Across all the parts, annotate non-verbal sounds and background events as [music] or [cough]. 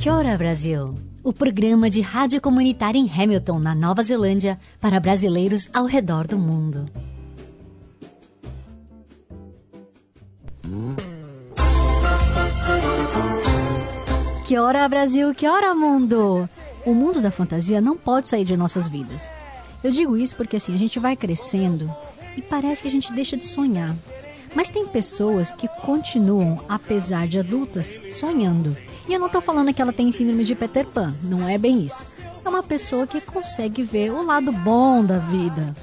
Kia ora, Brasil! O programa de rádio comunitária em Hamilton, na Nova Zelândia, para brasileiros ao redor do mundo. Que hora Brasil, que hora mundo! O mundo da fantasia não pode sair de nossas vidas. Eu digo isso porque assim, a gente vai crescendo e parece que a gente deixa de sonhar. Mas tem pessoas que continuam, apesar de adultas, sonhando. E eu não tô falando que ela tem síndrome de Peter Pan, não é bem isso. É uma pessoa que consegue ver o lado bom da vida.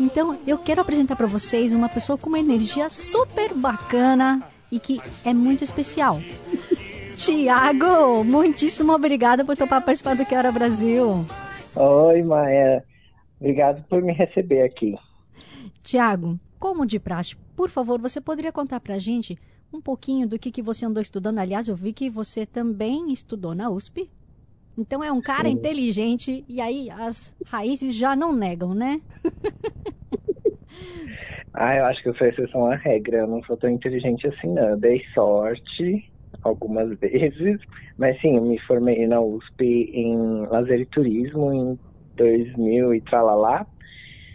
Então, eu quero apresentar para vocês uma pessoa com uma energia super bacana e que é muito especial. [laughs] Tiago, muitíssimo obrigada por topar participar do Que Hora Brasil. Oi, Maia. Obrigado por me receber aqui. Tiago, como de praxe, por favor, você poderia contar pra gente um pouquinho do que, que você andou estudando? Aliás, eu vi que você também estudou na USP. Então é um cara inteligente e aí as raízes já não negam, né? [laughs] Ah, eu acho que eu sou exceção à regra. Eu não sou tão inteligente assim, não. Eu dei sorte algumas [laughs] vezes, mas sim, eu me formei na USP em lazer e turismo em 2000 e tralalá.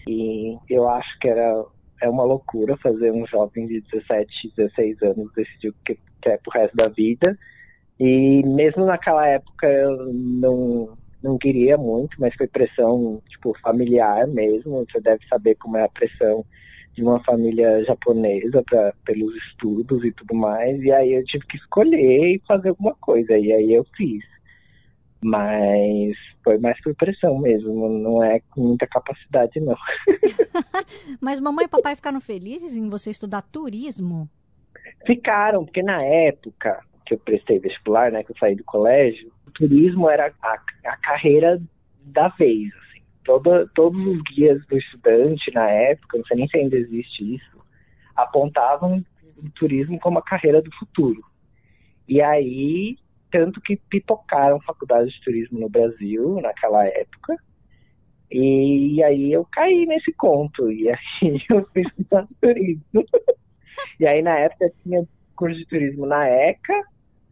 E eu acho que era é uma loucura fazer um jovem de 17, 16 anos decidir o que quer pro resto da vida. E mesmo naquela época eu não, não queria muito, mas foi pressão tipo familiar mesmo. Você deve saber como é a pressão de uma família japonesa pra, pelos estudos e tudo mais. E aí eu tive que escolher e fazer alguma coisa. E aí eu fiz. Mas foi mais por pressão mesmo, não é com muita capacidade, não. [laughs] Mas mamãe e papai ficaram felizes em você estudar turismo? Ficaram, porque na época que eu prestei vestibular, né, que eu saí do colégio, o turismo era a, a carreira da vez, assim. Toda, todos os guias do estudante na época, não sei nem se ainda existe isso, apontavam o turismo como a carreira do futuro. E aí, tanto que pipocaram faculdades de turismo no Brasil naquela época, e aí eu caí nesse conto, e aí [laughs] eu estudar turismo. [laughs] E aí, na época, tinha curso de turismo na ECA,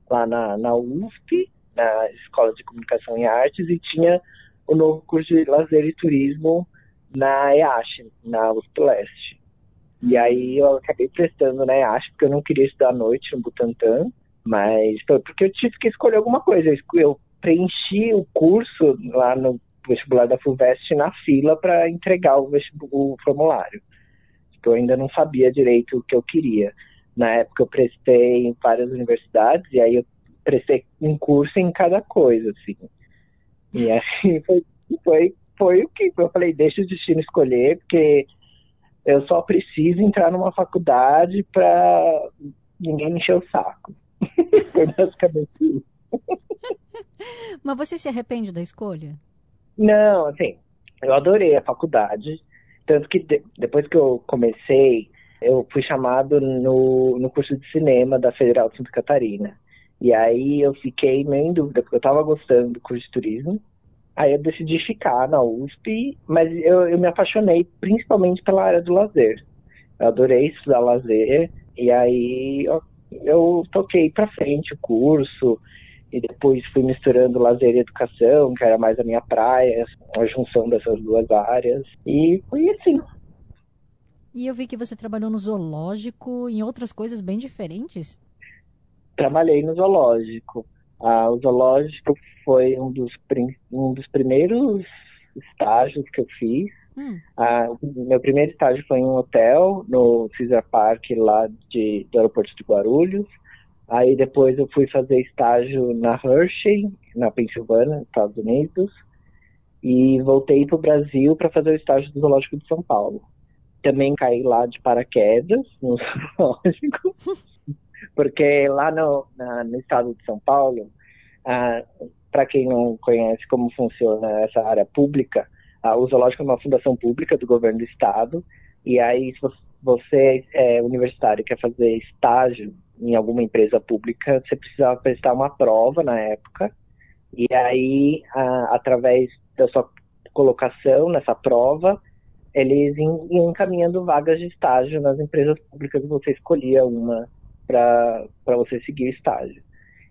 lá na, na USP, na Escola de Comunicação e Artes, e tinha o novo curso de lazer e turismo na EASH, na USP Leste. E aí eu acabei prestando na EASH, porque eu não queria estudar à noite no Butantã, mas foi porque eu tive que escolher alguma coisa. Eu preenchi o curso lá no vestibular da FUVEST na fila para entregar o, o formulário. Tipo, Eu ainda não sabia direito o que eu queria. Na época eu prestei em várias universidades e aí eu prestei um curso em cada coisa, assim. E aí [laughs] foi, foi, foi o que eu falei, deixa o destino escolher, porque eu só preciso entrar numa faculdade para ninguém me encher o saco. Foi basicamente isso. [laughs] Mas você se arrepende da escolha? Não, assim, eu adorei a faculdade. Tanto que de- depois que eu comecei, eu fui chamado no, no curso de cinema da Federal de Santa Catarina. E aí eu fiquei meio em dúvida, porque eu tava gostando do curso de turismo. Aí eu decidi ficar na USP, mas eu, eu me apaixonei principalmente pela área do lazer. Eu adorei estudar lazer, e aí eu, eu toquei pra frente o curso, e depois fui misturando lazer e educação, que era mais a minha praia, a junção dessas duas áreas. E foi assim. E eu vi que você trabalhou no zoológico e em outras coisas bem diferentes. Trabalhei no zoológico. Ah, o zoológico foi um dos, um dos primeiros estágios que eu fiz. Hum. Ah, o meu primeiro estágio foi em um hotel, no Caesar Park, lá de, do aeroporto de Guarulhos. Aí depois eu fui fazer estágio na Hershey, na Pensilvânia, Estados Unidos. E voltei para o Brasil para fazer o estágio do Zoológico de São Paulo. também caí lá de paraquedas [laughs] no zoológico, [laughs] porque lá no, na, no estado de São Paulo, ah, para quem não conhece como funciona essa área pública, o zoológico é uma fundação pública do governo do estado, e aí se você é universitário quer fazer estágio em alguma empresa pública, você precisava prestar uma prova na época, e aí, ah, através da sua colocação nessa prova, eles iam encaminhando vagas de estágio nas empresas públicas, você escolhia uma para você seguir o estágio.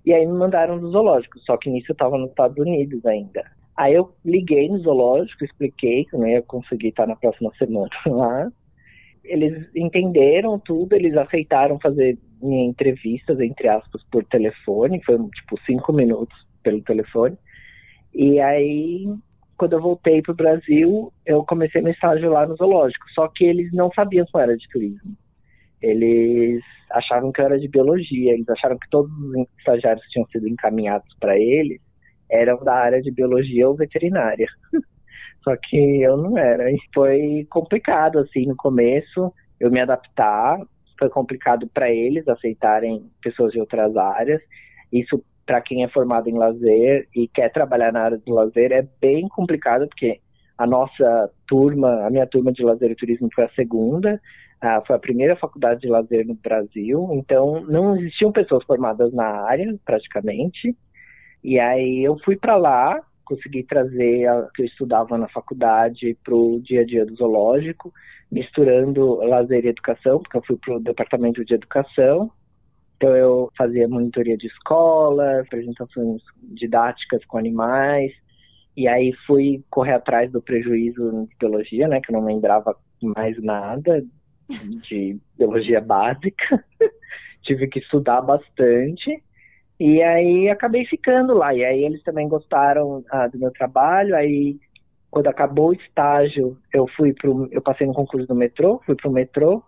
E aí me mandaram do zoológico, só que nisso eu estava nos Estados Unidos ainda. Aí eu liguei no zoológico, expliquei que não ia conseguir estar na próxima semana [laughs] lá. Eles entenderam tudo, eles aceitaram fazer minha entrevistas, entre aspas, por telefone, foi tipo cinco minutos pelo telefone. E aí quando eu voltei para o Brasil, eu comecei meu estágio lá no zoológico. Só que eles não sabiam que eu era de turismo. Eles achavam que eu era de biologia. Eles acharam que todos os estagiários tinham sido encaminhados para eles eram da área de biologia ou veterinária. [laughs] Só que eu não era. E foi complicado, assim, no começo, eu me adaptar. Foi complicado para eles aceitarem pessoas de outras áreas. Isso para quem é formado em lazer e quer trabalhar na área do lazer é bem complicado, porque a nossa turma, a minha turma de lazer e turismo foi a segunda, uh, foi a primeira faculdade de lazer no Brasil, então não existiam pessoas formadas na área, praticamente. E aí eu fui para lá, consegui trazer a que eu estudava na faculdade para o dia a dia do zoológico, misturando lazer e educação, porque eu fui para o departamento de educação, então eu fazia monitoria de escola, apresentações didáticas com animais, e aí fui correr atrás do prejuízo de biologia, né, que eu não lembrava mais nada de biologia básica. [laughs] Tive que estudar bastante. E aí acabei ficando lá. E aí eles também gostaram ah, do meu trabalho. Aí quando acabou o estágio, eu fui pro, eu passei no concurso do metrô, fui pro metrô.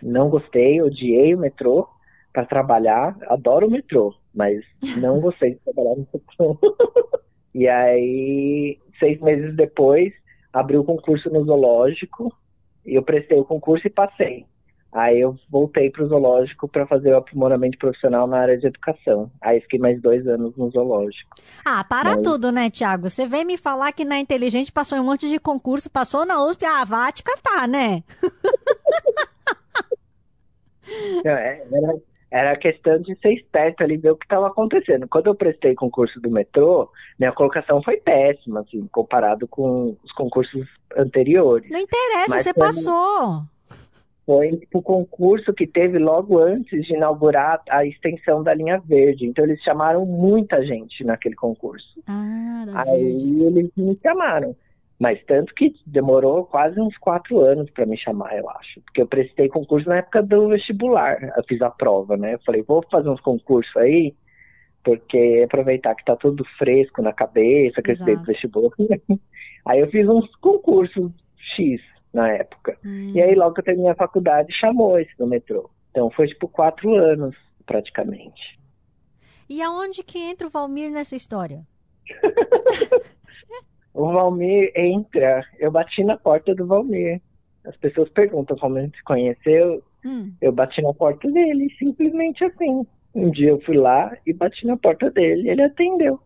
Não gostei, odiei o metrô para trabalhar. Adoro o metrô, mas não [laughs] gostei de trabalhar no metrô. [laughs] e aí, seis meses depois, abri o concurso no zoológico e eu prestei o concurso e passei. Aí eu voltei para o zoológico para fazer o aprimoramento profissional na área de educação. Aí fiquei mais dois anos no zoológico. Ah, para Mas... tudo, né, Tiago? Você vem me falar que na Inteligente passou um monte de concurso, passou na USP, ah, vá te catar, né? [laughs] é, era, era questão de ser esperto ali, ver o que estava acontecendo. Quando eu prestei concurso do metrô, minha colocação foi péssima, assim, comparado com os concursos anteriores. Não interessa, Mas você foi, passou. Foi o concurso que teve logo antes de inaugurar a extensão da linha verde. Então eles chamaram muita gente naquele concurso. Ah, da Aí verde. eles me chamaram. Mas tanto que demorou quase uns quatro anos para me chamar, eu acho. Porque eu prestei concurso na época do vestibular. Eu fiz a prova, né? Eu falei, vou fazer uns concursos aí, porque aproveitar que tá tudo fresco na cabeça, que eu estudei vestibular. [laughs] aí eu fiz uns concursos X na época. Hum. E aí logo que eu terminei a faculdade, chamou esse do metrô. Então foi tipo quatro anos, praticamente. E aonde que entra o Valmir nessa história? [laughs] O Valmir entra, eu bati na porta do Valmir. As pessoas perguntam como a gente se conheceu. Hum. Eu bati na porta dele, simplesmente assim. Um dia eu fui lá e bati na porta dele, ele atendeu.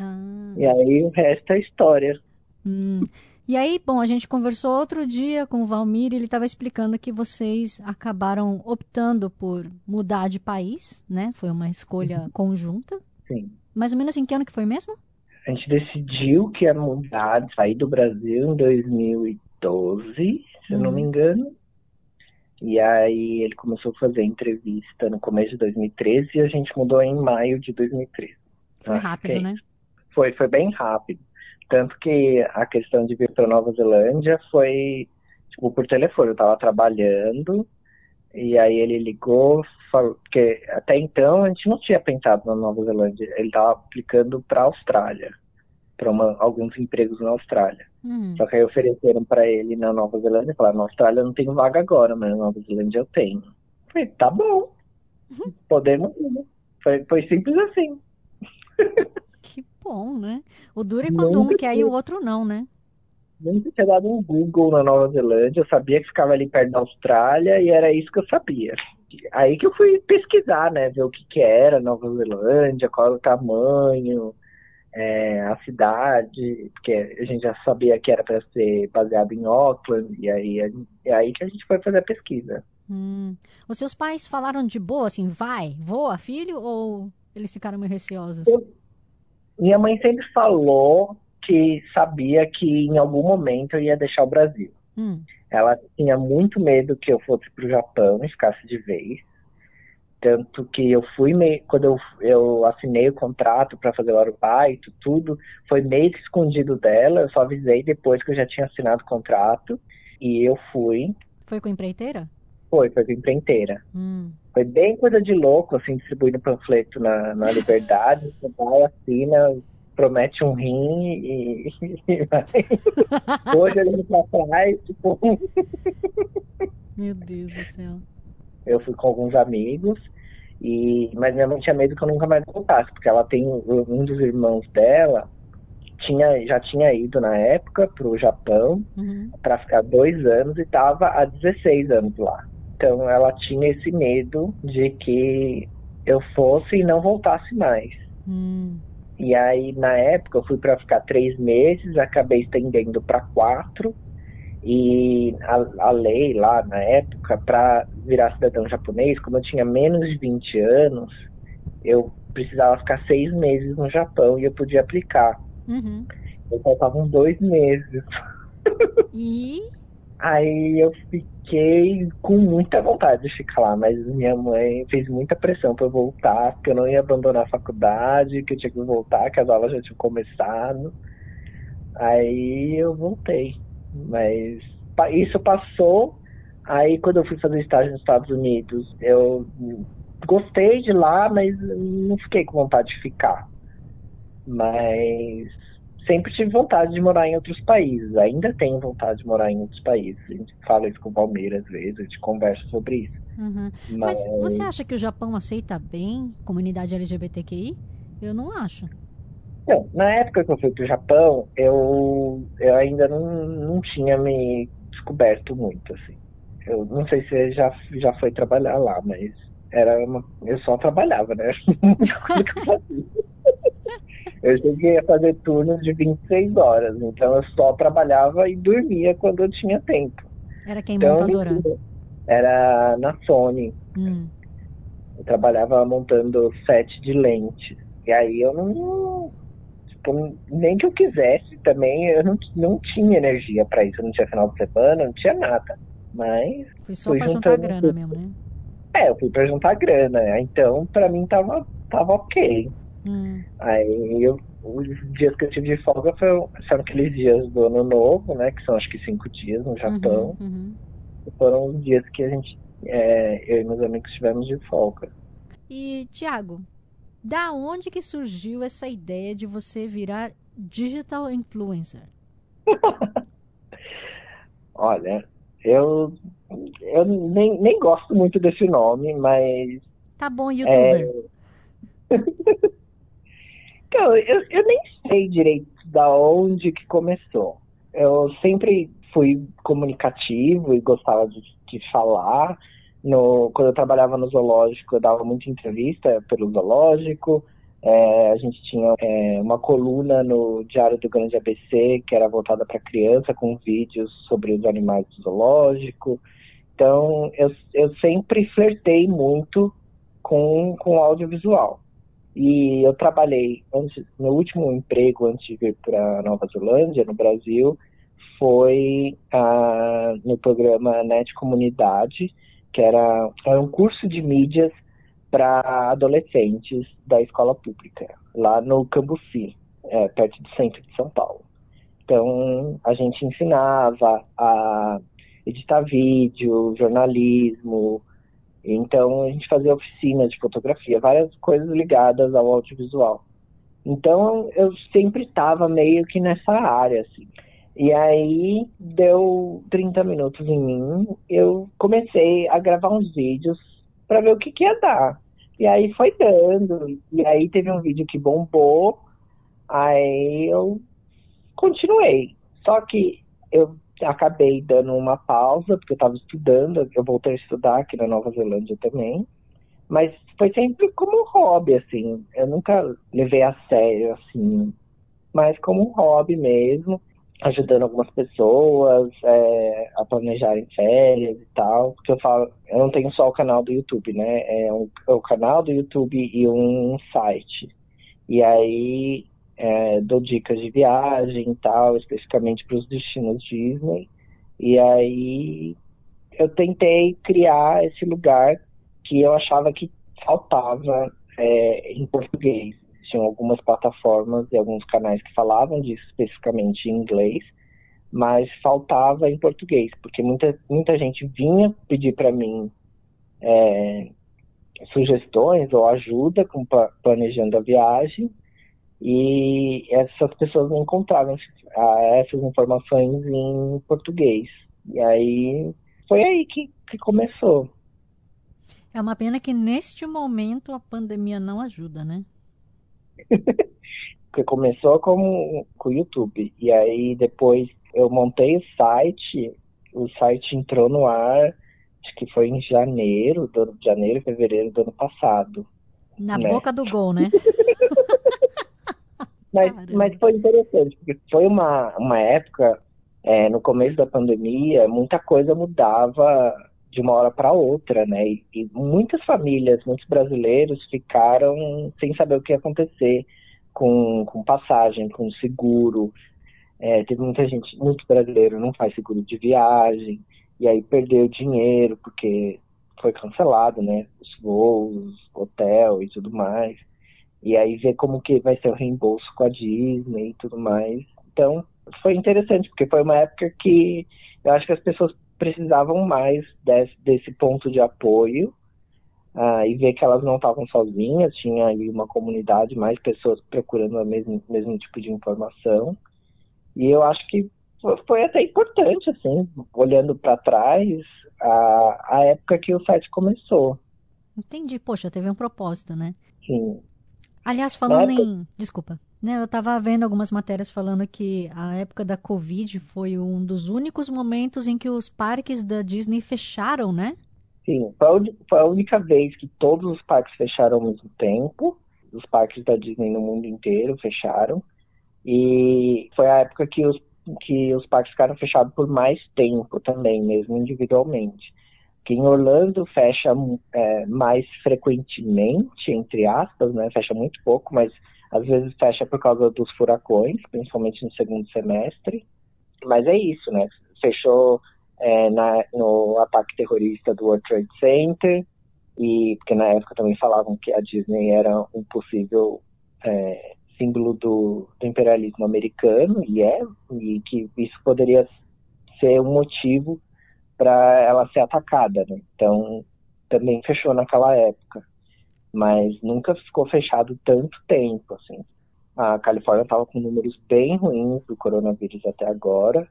Ah. E aí o resto é história. Hum. E aí, bom, a gente conversou outro dia com o Valmir e ele estava explicando que vocês acabaram optando por mudar de país, né? Foi uma escolha uhum. conjunta. Sim. Mais ou menos em que ano que foi mesmo? a gente decidiu que ia mudar, sair do Brasil em 2012, se eu não me uhum. engano. E aí ele começou a fazer entrevista no começo de 2013 e a gente mudou em maio de 2013. Foi rápido, né? Foi, foi bem rápido. Tanto que a questão de vir para Nova Zelândia foi tipo por telefone. Eu estava trabalhando e aí ele ligou, falou, porque até então a gente não tinha pensado na Nova Zelândia, ele estava aplicando para a Austrália, para alguns empregos na Austrália. Hum. Só que aí ofereceram para ele na Nova Zelândia, falaram, na Austrália não tenho vaga agora, mas na Nova Zelândia eu tenho. Eu falei, tá bom, uhum. podemos ir. Foi, foi simples assim. [laughs] Que bom, né? O duro é quando um quer e o outro não, né? nunca tinha dado um Google na Nova Zelândia, eu sabia que ficava ali perto da Austrália e era isso que eu sabia. Aí que eu fui pesquisar, né, ver o que, que era Nova Zelândia, qual era o tamanho, é, a cidade, porque a gente já sabia que era para ser baseado em Auckland, e aí é aí que a gente foi fazer a pesquisa. Hum. Os seus pais falaram de boa, assim, vai, voa, filho, ou eles ficaram meio receosos? Eu, minha mãe sempre falou que sabia que em algum momento eu ia deixar o Brasil. Hum. Ela tinha muito medo que eu fosse para o Japão e ficasse de vez. Tanto que eu fui meio. Quando eu, eu assinei o contrato para fazer o aerobaito, tudo, foi meio que escondido dela. Eu só avisei depois que eu já tinha assinado o contrato. E eu fui. Foi com empreiteira? Foi, foi com empreiteira. Hum. Foi bem coisa de louco, assim, distribuindo panfleto na, na Liberdade. Você vai, assina, promete um rim e. Hoje ele pra trás, tipo. Meu Deus do céu. Eu fui com alguns amigos, e mas minha mãe tinha medo que eu nunca mais voltasse, porque ela tem um dos irmãos dela tinha, já tinha ido na época para o Japão uhum. para ficar dois anos e estava há 16 anos lá. Então ela tinha esse medo de que eu fosse e não voltasse mais. Hum. E aí, na época, eu fui para ficar três meses, acabei estendendo para quatro. E a, a, lei lá na época, para virar cidadão japonês, como eu tinha menos de 20 anos, eu precisava ficar seis meses no Japão e eu podia aplicar. Uhum. Eu faltava uns dois meses. E? Aí eu fiquei com muita vontade de ficar lá, mas minha mãe fez muita pressão para eu voltar, porque eu não ia abandonar a faculdade, que eu tinha que voltar, que as aulas já tinham começado. Aí eu voltei. Mas isso passou. Aí quando eu fui fazer estágio nos Estados Unidos, eu gostei de lá, mas não fiquei com vontade de ficar. Mas sempre tive vontade de morar em outros países. Ainda tenho vontade de morar em outros países. A gente fala isso com o Palmeiras às vezes, a gente conversa sobre isso. Uhum. Mas... Mas... você acha que o Japão aceita bem comunidade LGBTQI? Eu não acho. Não, na época que eu fui para o Japão, eu, eu ainda não, não tinha me descoberto muito, assim. Eu não sei se já, já foi trabalhar lá, mas era uma, eu só trabalhava, né? Muita coisa que eu fazia. Eu cheguei a fazer turnos de 26 horas, então eu só trabalhava e dormia quando eu tinha tempo. Era quem então, montadora? Era na Sony. Hum. Eu trabalhava montando set de lentes. E aí eu não. Tipo, nem que eu quisesse também, eu não, não tinha energia para isso. Eu não tinha final de semana, não tinha nada. Mas. Foi só pra juntar grana mesmo, né? É, eu fui pra juntar grana. Então, pra mim tava, tava ok. Hum. Aí eu, os dias que eu tive de folga foram, foram aqueles dias do ano novo, né? Que são acho que cinco dias no Japão. Uhum, uhum. foram os dias que a gente, é, eu e meus amigos tivemos de folga. E, Tiago, da onde que surgiu essa ideia de você virar digital influencer? [laughs] Olha, eu, eu nem, nem gosto muito desse nome, mas. Tá bom, youtuber. É... [laughs] Então, eu, eu nem sei direito da onde que começou. Eu sempre fui comunicativo e gostava de, de falar. No, quando eu trabalhava no zoológico, eu dava muita entrevista pelo zoológico. É, a gente tinha é, uma coluna no Diário do Grande ABC que era voltada para criança, com vídeos sobre os animais do zoológico. Então, eu, eu sempre flertei muito com, com audiovisual. E eu trabalhei, antes, meu último emprego antes de vir para Nova Zelândia, no Brasil, foi ah, no programa Net Comunidade, que era, era um curso de mídias para adolescentes da escola pública, lá no Cambuci, é, perto do centro de São Paulo. Então, a gente ensinava a editar vídeo, jornalismo, então a gente fazia oficina de fotografia, várias coisas ligadas ao audiovisual. Então eu sempre estava meio que nessa área, assim. E aí deu 30 minutos em mim, eu comecei a gravar uns vídeos para ver o que, que ia dar. E aí foi dando, e aí teve um vídeo que bombou, aí eu continuei. Só que eu acabei dando uma pausa, porque eu estava estudando, eu voltei a estudar aqui na Nova Zelândia também, mas foi sempre como hobby, assim, eu nunca levei a sério, assim, mas como hobby mesmo, ajudando algumas pessoas é, a planejarem férias e tal, porque eu falo, eu não tenho só o canal do YouTube, né, é, é o canal do YouTube e um site, e aí é, dou dicas de viagem e tal, especificamente para os destinos Disney. E aí eu tentei criar esse lugar que eu achava que faltava é, em português. Tinham algumas plataformas e alguns canais que falavam disso especificamente em inglês, mas faltava em português, porque muita, muita gente vinha pedir para mim é, sugestões ou ajuda com planejando a viagem, e essas pessoas não encontravam essas informações em português. E aí foi aí que, que começou. É uma pena que neste momento a pandemia não ajuda, né? [laughs] Porque começou com, com o YouTube. E aí depois eu montei o site, o site entrou no ar, acho que foi em janeiro, do, janeiro, fevereiro do ano passado. Na né? boca do gol, né? [laughs] Mas, mas foi interessante, porque foi uma, uma época, é, no começo da pandemia, muita coisa mudava de uma hora para outra, né? E, e, muitas famílias, muitos brasileiros ficaram sem saber o que ia acontecer com, com passagem, com seguro. É, teve muita gente, muito brasileiro não faz seguro de viagem, e aí perdeu dinheiro porque foi cancelado, né? Os voos, hotel e tudo mais. E aí ver como que vai ser o reembolso com a Disney e tudo mais. Então, foi interessante, porque foi uma época que eu acho que as pessoas precisavam mais desse, desse ponto de apoio uh, e ver que elas não estavam sozinhas, tinha ali uma comunidade, mais pessoas procurando o mesmo, mesmo tipo de informação. E eu acho que foi até importante, assim, olhando para trás, a, a época que o site começou. Entendi. Poxa, teve um propósito, né? Sim. Aliás, falando época... em. Desculpa. Né, eu estava vendo algumas matérias falando que a época da Covid foi um dos únicos momentos em que os parques da Disney fecharam, né? Sim, foi a única vez que todos os parques fecharam ao mesmo tempo. Os parques da Disney no mundo inteiro fecharam. E foi a época que os, que os parques ficaram fechados por mais tempo também, mesmo individualmente que em Orlando fecha é, mais frequentemente, entre aspas, né? Fecha muito pouco, mas às vezes fecha por causa dos furacões, principalmente no segundo semestre. Mas é isso, né? Fechou é, na, no ataque terrorista do World Trade Center, e porque na época também falavam que a Disney era um possível é, símbolo do, do, imperialismo americano, e é, e que isso poderia ser um motivo para ela ser atacada, né? Então, também fechou naquela época, mas nunca ficou fechado tanto tempo, assim. A Califórnia estava com números bem ruins do coronavírus até agora,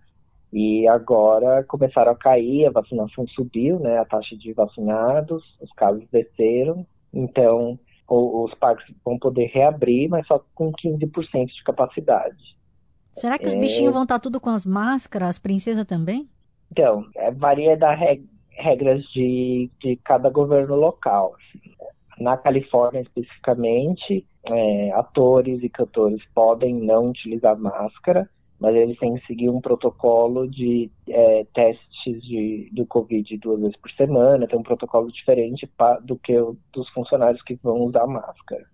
e agora começaram a cair, a vacinação subiu, né? A taxa de vacinados, os casos desceram, então os parques vão poder reabrir, mas só com 15% de capacidade. Será que os é... bichinhos vão estar tudo com as máscaras, as princesas também? Então, é, varia das regras de, de cada governo local. Assim. Na Califórnia, especificamente, é, atores e cantores podem não utilizar máscara, mas eles têm que seguir um protocolo de é, testes de, do Covid duas vezes por semana, tem um protocolo diferente pra, do que o dos funcionários que vão usar máscara.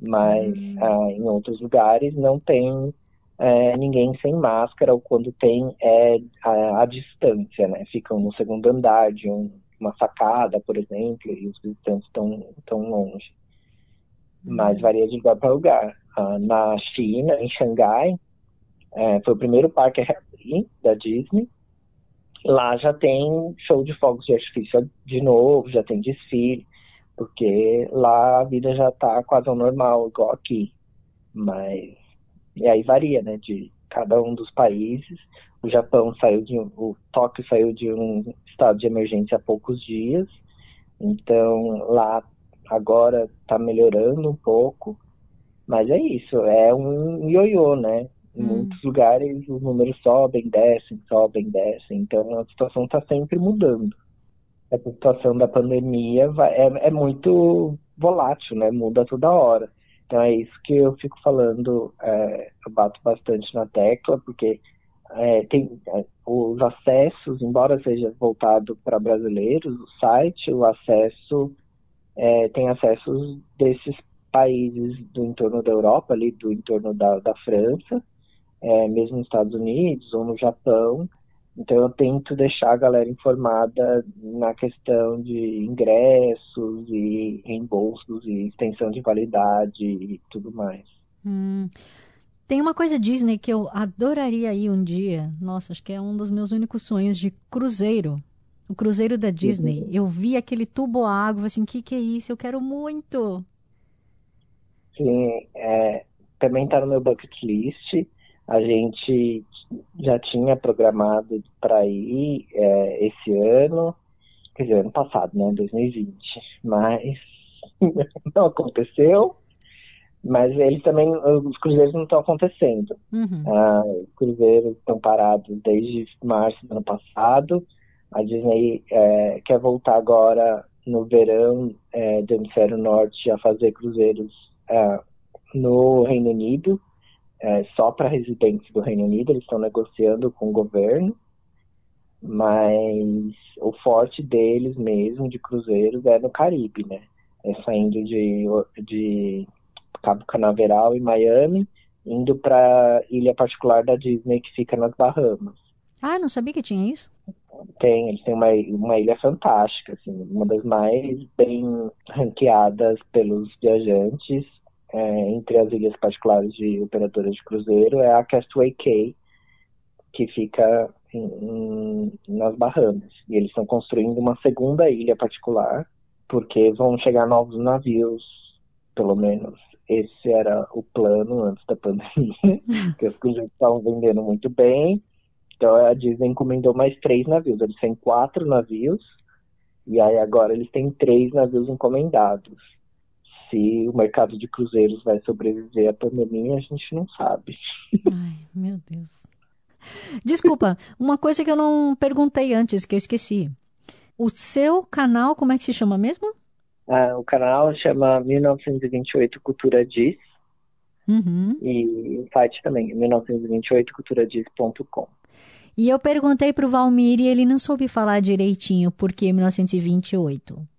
Mas hum. ah, em outros lugares não tem é, ninguém sem máscara, ou quando tem é a, a, distância, né? Ficam no segundo andar de um, uma sacada, por exemplo, e os visitantes estão tão longe. Uhum. Mas varia de lugar para lugar. Ah, na China, em Xangai, é, foi o primeiro parque a reabrir da Disney. Lá já tem show de fogos de artifício de novo, já tem desfile, porque lá a vida já está quase ao normal, igual aqui. Mas e aí varia, né, de cada um dos países. O Japão saiu de o Tóquio saiu de um estado de emergência há poucos dias. Então lá agora está melhorando um pouco, mas é isso, é um ioiô, né? Em hum. muitos lugares os números sobem, descem, sobem, descem. Então a situação está sempre mudando. A situação da pandemia vai, é, é muito volátil, né? Muda toda hora. Então é isso que eu fico falando, é, eu bato bastante na tecla, porque é, tem é, os acessos, embora seja voltado para brasileiros, o site, o acesso é, tem acessos desses países do entorno da Europa, ali do entorno da, da França, é, mesmo nos Estados Unidos ou no Japão. Então eu tento deixar a galera informada na questão de ingressos e reembolsos e extensão de validade e tudo mais. Hum. Tem uma coisa Disney que eu adoraria ir um dia. Nossa, acho que é um dos meus únicos sonhos de cruzeiro. O cruzeiro da Disney. Uhum. Eu vi aquele tubo água, assim, que que é isso? Eu quero muito. Sim, é, também está no meu bucket list. A gente já tinha programado para ir é, esse ano, quer dizer, ano passado, né, 2020, mas [laughs] não aconteceu. Mas eles também, os cruzeiros não estão acontecendo. Uhum. Ah, os cruzeiros estão parados desde março do ano passado. A Disney é, quer voltar agora no verão é, do hemisfério norte a fazer cruzeiros é, no Reino Unido é, só para residentes do Reino Unido, eles estão negociando com o governo, mas o forte deles mesmo, de cruzeiros, é no Caribe, né? É saindo de, de Cabo Canaveral e Miami, indo para ilha particular da Disney que fica nas Bahamas. Ah, não sabia que tinha isso? Tem, eles têm uma, uma ilha fantástica, assim, uma das mais bem ranqueadas pelos viajantes é, entre as ilhas particulares de operadoras de cruzeiro é a Castaway Cay, que fica em, em, nas Bahamas. E eles estão construindo uma segunda ilha particular, porque vão chegar novos navios, pelo menos. Esse era o plano antes da pandemia, [laughs] que os cruzeiros estavam vendendo muito bem. Então a Disney encomendou mais três navios. Eles têm quatro navios, e aí agora eles têm três navios encomendados se o mercado de cruzeiros vai sobreviver à pandemia, a gente não sabe. Ai, meu Deus. Desculpa, uma coisa que eu não perguntei antes, que eu esqueci. O seu canal, como é que se chama mesmo? Ah, o canal chama 1928 Cultura Diz. Uhum. E o site também, 1928culturadiz.com. E eu perguntei para o Valmir e ele não soube falar direitinho por que 1928.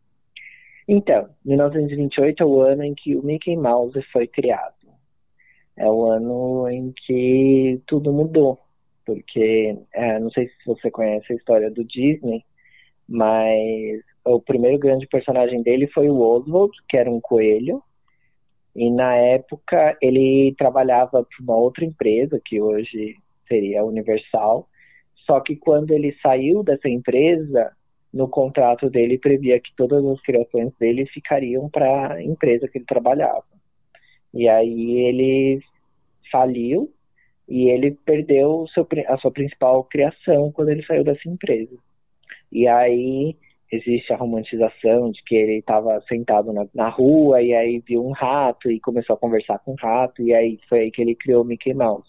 Então, 1928 é o ano em que o Mickey Mouse foi criado. É o ano em que tudo mudou, porque é, não sei se você conhece a história do Disney, mas o primeiro grande personagem dele foi o Oswald, que era um coelho, e na época ele trabalhava para uma outra empresa, que hoje seria a Universal, só que quando ele saiu dessa empresa, no contrato dele previa que todas as criações dele ficariam para a empresa que ele trabalhava. E aí ele faliu e ele perdeu seu, a sua principal criação quando ele saiu dessa empresa. E aí existe a romantização de que ele estava sentado na, na, rua e aí viu um rato e começou a conversar com o rato e aí foi aí que ele criou o Mickey Mouse.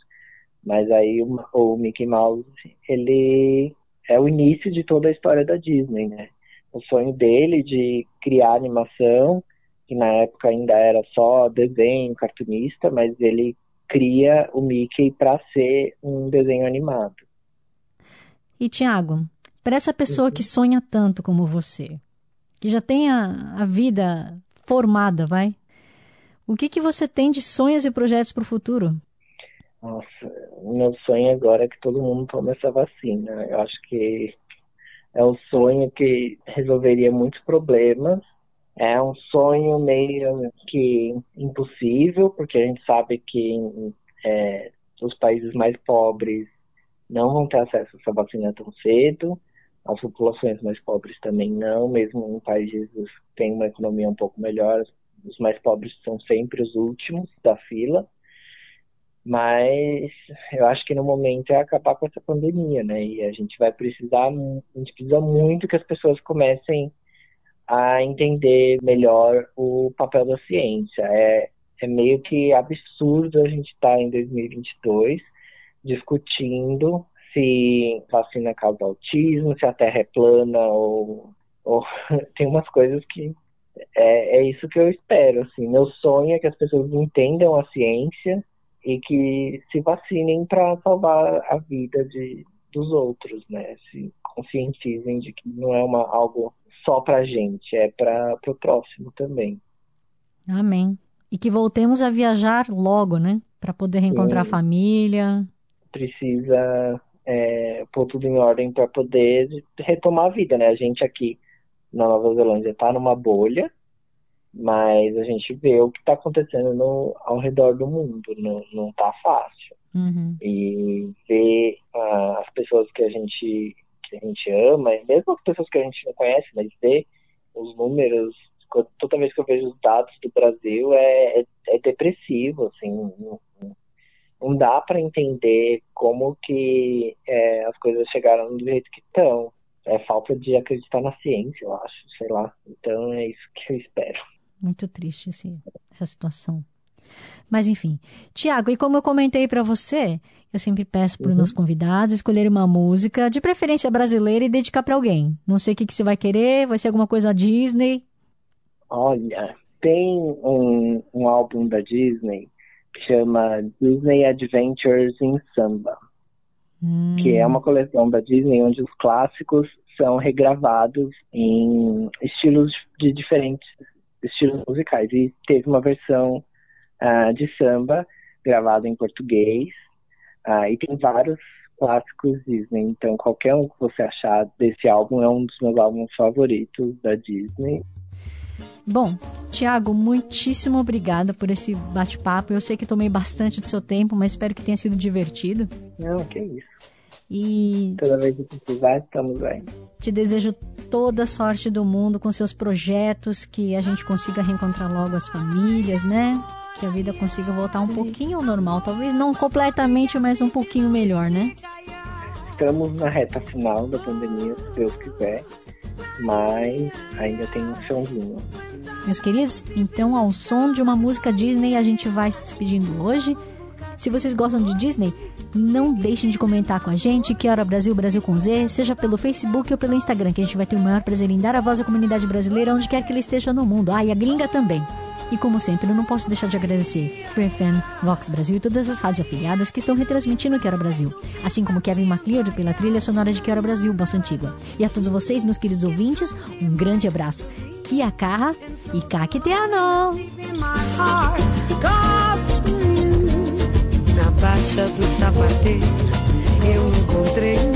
Mas aí o, o Mickey Mouse, ele é o início de toda a história da Disney, né? O sonho dele de criar animação, que na época ainda era só desenho, cartunista, mas ele cria o Mickey para ser um desenho animado. E Tiago, para essa pessoa uhum. que sonha tanto como você, que já tem a, a vida formada, vai? O que, que você tem de sonhos e projetos para o futuro? Nossa, meu sonho agora é que todo mundo tome essa vacina. Eu acho que é um sonho que resolveria muitos problemas. É um sonho meio que impossível, porque a gente sabe que é, os países mais pobres não vão ter acesso a essa vacina tão cedo. As populações mais pobres também não, mesmo em países que têm uma economia um pouco melhor, os mais pobres são sempre os últimos da fila. Mas eu acho que no momento é acabar com essa pandemia, né? E a gente vai precisar, a gente precisa muito que as pessoas comecem a entender melhor o papel da ciência. É, é meio que absurdo a gente estar tá em 2022 discutindo se vacina causa autismo, se a Terra é plana ou, ou [laughs] tem umas coisas que é, é isso que eu espero. Assim, meu sonho é que as pessoas entendam a ciência e que se vacinem para salvar a vida de, dos outros, né? Se conscientizem de que não é uma, algo só para gente, é para o próximo também. Amém. E que voltemos a viajar logo, né? Para poder reencontrar Sim. a família. Precisa é, pôr tudo em ordem para poder retomar a vida, né? A gente aqui na Nova Zelândia está numa bolha, mas a gente vê o que está acontecendo no, ao redor do mundo, não, não tá fácil. Uhum. E ver uh, as pessoas que a gente que a gente ama, e mesmo as pessoas que a gente não conhece, mas ver os números, toda vez que eu vejo os dados do Brasil é, é, é depressivo, assim, não, não dá para entender como que é, as coisas chegaram do jeito que estão. É falta de acreditar na ciência, eu acho, sei lá. Então é isso que eu espero. Muito triste esse, essa situação. Mas enfim, Tiago, e como eu comentei para você, eu sempre peço para os uhum. meus convidados escolher uma música, de preferência brasileira, e dedicar para alguém. Não sei o que, que você vai querer, vai ser alguma coisa Disney? Olha, tem um, um álbum da Disney chama Disney Adventures in Samba, hum. que é uma coleção da Disney onde os clássicos são regravados em estilos de diferentes estilos musicais. E teve uma versão uh, de samba gravada em português, uh, e tem vários clássicos Disney. Então, qualquer um que você achar desse álbum é um dos meus álbuns favoritos da Disney. Bom, Tiago, muitíssimo obrigada por esse bate-papo. Eu sei que tomei bastante do seu tempo, mas espero que tenha sido divertido. Não, que isso. E. Toda vez que precisar, estamos aí. Te desejo toda a sorte do mundo com seus projetos, que a gente consiga reencontrar logo as famílias, né? Que a vida consiga voltar um pouquinho ao normal. Talvez não completamente, mas um pouquinho melhor, né? Estamos na reta final da pandemia, se Deus quiser mas ainda tem um chãozinho. Meus queridos, então ao som de uma música Disney a gente vai se despedindo hoje. Se vocês gostam de Disney, não deixem de comentar com a gente, que hora Brasil, Brasil com Z, seja pelo Facebook ou pelo Instagram, que a gente vai ter o maior prazer em dar a voz à comunidade brasileira onde quer que ele esteja no mundo. Ah, e a gringa também. E como sempre, eu não posso deixar de agradecer Free FM, Vox Brasil e todas as rádios afiliadas que estão retransmitindo Quero Brasil, assim como Kevin MacLeod pela trilha sonora de Quero Brasil, Bossa Antigua. E a todos vocês, meus queridos ouvintes, um grande abraço. Kia carra e kakiteano! Na baixa do sapateiro. Eu encontrei um